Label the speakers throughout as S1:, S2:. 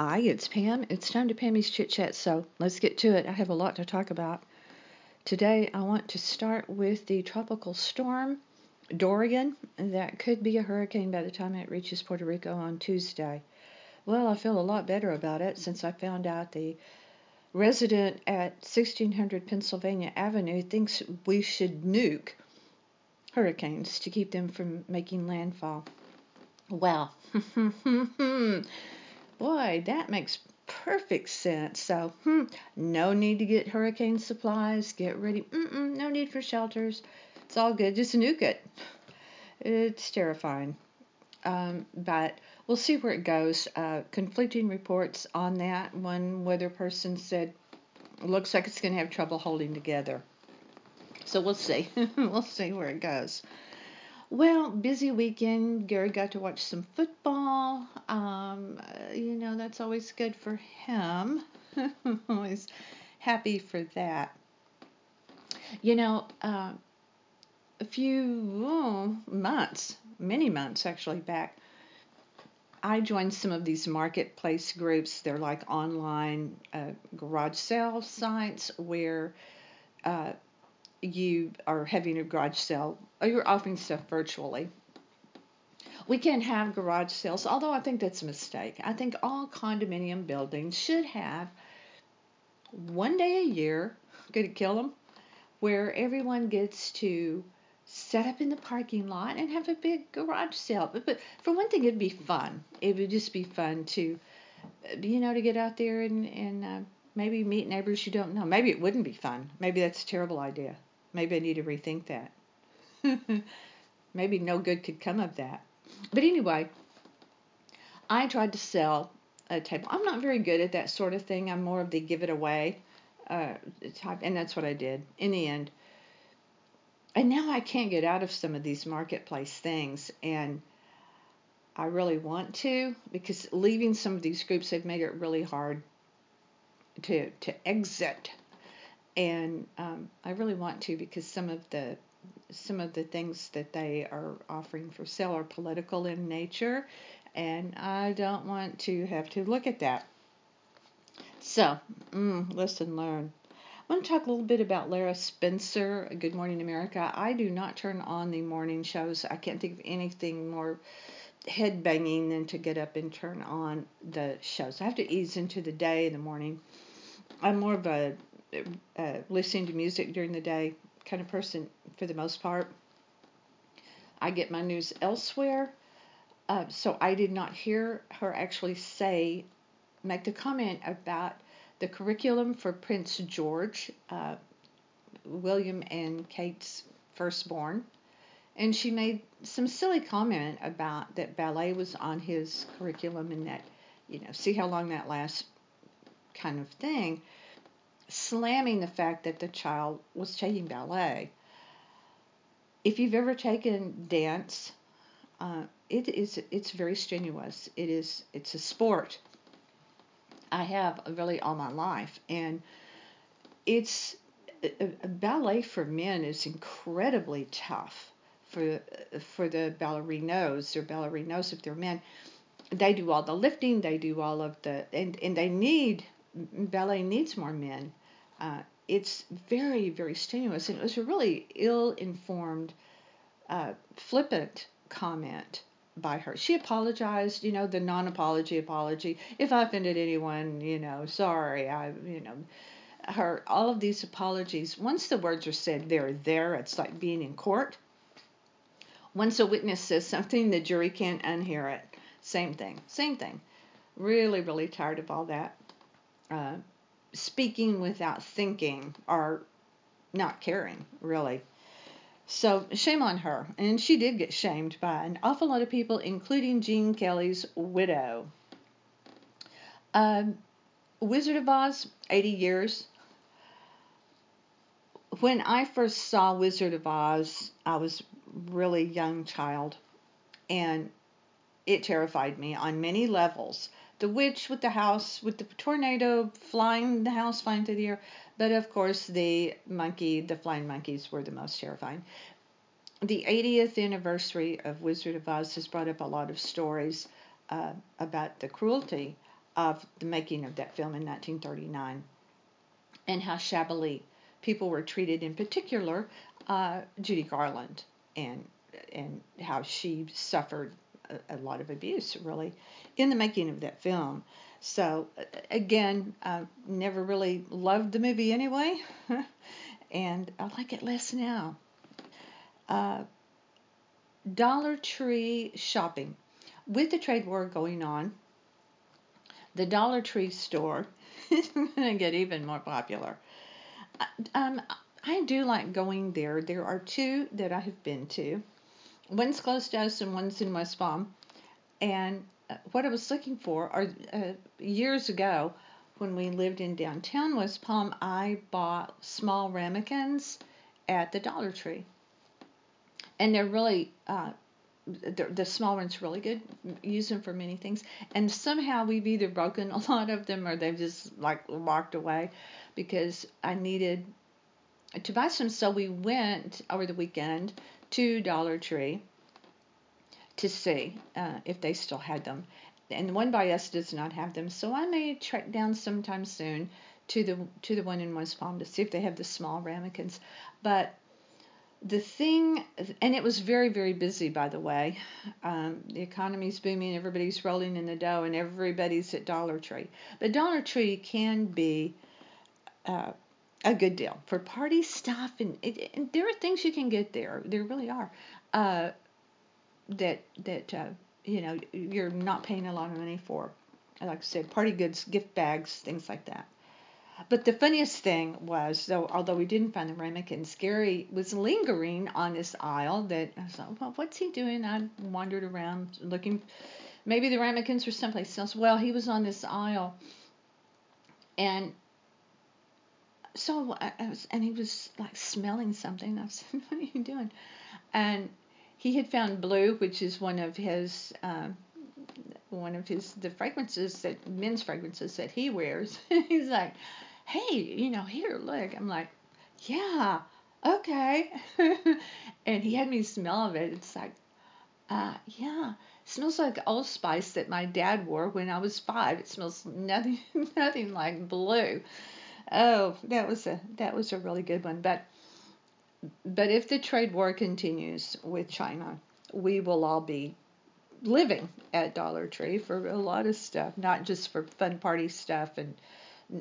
S1: Hi, it's Pam. It's time to Pammy's Chit Chat, so let's get to it. I have a lot to talk about. Today, I want to start with the tropical storm, Dorian, that could be a hurricane by the time it reaches Puerto Rico on Tuesday. Well, I feel a lot better about it since I found out the resident at 1600 Pennsylvania Avenue thinks we should nuke hurricanes to keep them from making landfall. Well, hmm, hmm, hmm. Boy, that makes perfect sense. So, hmm, no need to get hurricane supplies. Get ready. Mm-mm, no need for shelters. It's all good. Just nuke it. It's terrifying. Um, but we'll see where it goes. Uh, conflicting reports on that. One weather person said, looks like it's going to have trouble holding together. So we'll see. we'll see where it goes. Well, busy weekend. Gary got to watch some football. Um, you know, that's always good for him. always happy for that. You know, uh, a few oh, months, many months actually back, I joined some of these marketplace groups. They're like online uh, garage sale sites where uh, you are having a garage sale or you're offering stuff virtually. We can have garage sales, although I think that's a mistake. I think all condominium buildings should have one day a year, going to kill them, where everyone gets to set up in the parking lot and have a big garage sale. But, but for one thing, it'd be fun. It would just be fun to, you know, to get out there and, and uh, maybe meet neighbors you don't know. Maybe it wouldn't be fun. Maybe that's a terrible idea. Maybe I need to rethink that. Maybe no good could come of that. But anyway, I tried to sell a table. I'm not very good at that sort of thing. I'm more of the give it away uh, type, and that's what I did in the end. And now I can't get out of some of these marketplace things, and I really want to because leaving some of these groups have made it really hard to to exit and um, I really want to because some of the some of the things that they are offering for sale are political in nature, and I don't want to have to look at that. So, mm, listen, learn. I want to talk a little bit about Lara Spencer, Good Morning America. I do not turn on the morning shows. I can't think of anything more head banging than to get up and turn on the shows. I have to ease into the day in the morning. I'm more of a uh, listening to music during the day kind of person for the most part. I get my news elsewhere. Uh, so I did not hear her actually say, make the comment about the curriculum for Prince George, uh, William and Kate's firstborn. And she made some silly comment about that ballet was on his curriculum and that, you know, see how long that lasts kind of thing slamming the fact that the child was taking ballet. If you've ever taken dance, uh, it is it's very strenuous. It is it's a sport. I have really all my life, and it's a, a ballet for men is incredibly tough for uh, for the ballerinos or ballerinos if they're men. They do all the lifting. They do all of the and and they need ballet needs more men uh, it's very, very strenuous. And it was a really ill informed, uh, flippant comment by her. She apologized, you know, the non apology apology. If I offended anyone, you know, sorry. I, you know, her, all of these apologies, once the words are said, they're there. It's like being in court. Once a witness says something, the jury can't unhear it. Same thing, same thing. Really, really tired of all that. Uh, speaking without thinking or not caring, really. So shame on her. And she did get shamed by an awful lot of people, including Gene Kelly's widow. Um, Wizard of Oz, 80 years. When I first saw Wizard of Oz, I was really young child, and it terrified me on many levels the witch with the house with the tornado flying the house flying through the air. But of course the monkey the flying monkeys were the most terrifying. The 80th anniversary of wizard of oz has brought up a lot of stories uh, about the cruelty of the making of that film in 1939 and how shabbily people were treated, in particular, uh, Judy Garland, and and how she suffered a, a, lot of abuse, really, in the making of that film. So again, I never really loved the movie anyway, and I like it less now. Uh, Dollar Tree shopping. With the trade war going on, the Dollar Tree store is going to get even more popular. Um, I do like going there. There are two that I have been to. One's close to us and one's in West Palm. And uh, what I was looking for are uh, years ago when we lived in downtown West Palm, I bought small ramekins at the Dollar Tree. And they're really uh, the small one's are really good. Use them for many things. And somehow we've either broken a lot of them or they've just like walked away because I needed to buy some. So we went over the weekend to Dollar Tree to see uh, if they still had them. And the one by us does not have them. So I may track down sometime soon to the to the one in West Palm to see if they have the small ramekins. But the thing, and it was very, very busy, by the way. Um, the economy's booming, everybody's rolling in the dough, and everybody's at Dollar Tree. But Dollar Tree can be uh, a good deal for party stuff, and, it, and, there are things you can get there. There really are. Uh, that that uh, you know you're not paying a lot of money for. Like I said, party goods, gift bags, things like that. But the funniest thing was, though, although we didn't find the ramekins, Gary was lingering on this aisle. That I was like, well, what's he doing? I wandered around looking. Maybe the ramekins were someplace else. Well, he was on this aisle, and so I, I was, and he was like smelling something. I said, "What are you doing?" And he had found blue, which is one of his. Um, one of his the fragrances that men's fragrances that he wears. He's like, hey, you know, here, look. I'm like, yeah, okay. and he had me smell of it. It's like, uh, yeah, smells like Old Spice that my dad wore when I was five. It smells nothing, nothing like blue. Oh, that was a that was a really good one. But but if the trade war continues with China, we will all be living at Dollar Tree for a lot of stuff, not just for fun party stuff and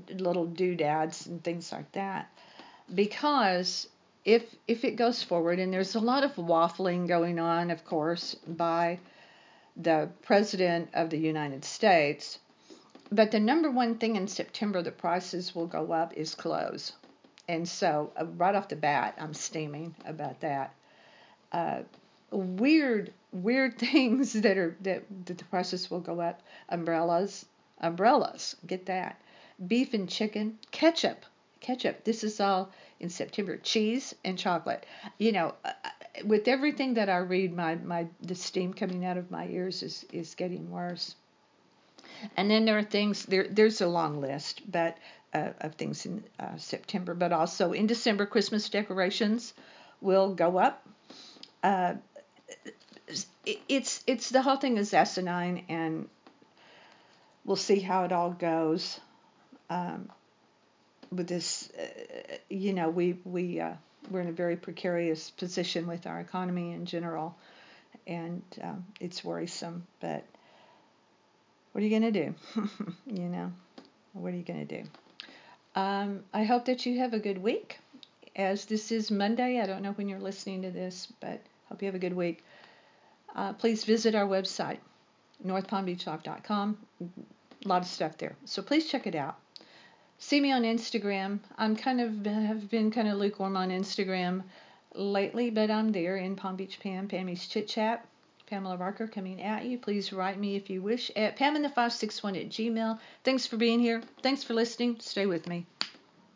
S1: little doodads and things like that. Because if if it goes forward, and there's a lot of waffling going on, of course, by the president of the United States, but the number one thing in September the prices will go up is clothes, and so uh, right off the bat, I'm steaming about that. Uh, weird, weird things that are that, that the prices will go up. Umbrellas, umbrellas, get that beef and chicken, ketchup, ketchup. This is all in September. Cheese and chocolate. You know, uh, uh, with everything that I read, my my the steam coming out of my ears is is getting worse. And then there are things there. There's a long list, but uh, of things in uh, September, but also in December, Christmas decorations will go up. Uh, it's it's the whole thing is asinine, and we'll see how it all goes um, with this, uh, you know, we we uh, we're in a very precarious position with our economy in general, and um, it's worrisome. But what are you gonna do? you know, what are you gonna do? Um, I hope that you have a good week. As this is Monday, I don't know when you're listening to this, but hope you have a good week. Uh, please visit our website, northpalmbeachlife.com. A lot of stuff there. So please check it out see me on Instagram. I'm kind of have been kind of lukewarm on Instagram lately, but I'm there in Palm Beach Pam, Pammy's Chit Chat. Pamela Barker coming at you. Please write me if you wish at paminthe561 at gmail. Thanks for being here. Thanks for listening. Stay with me.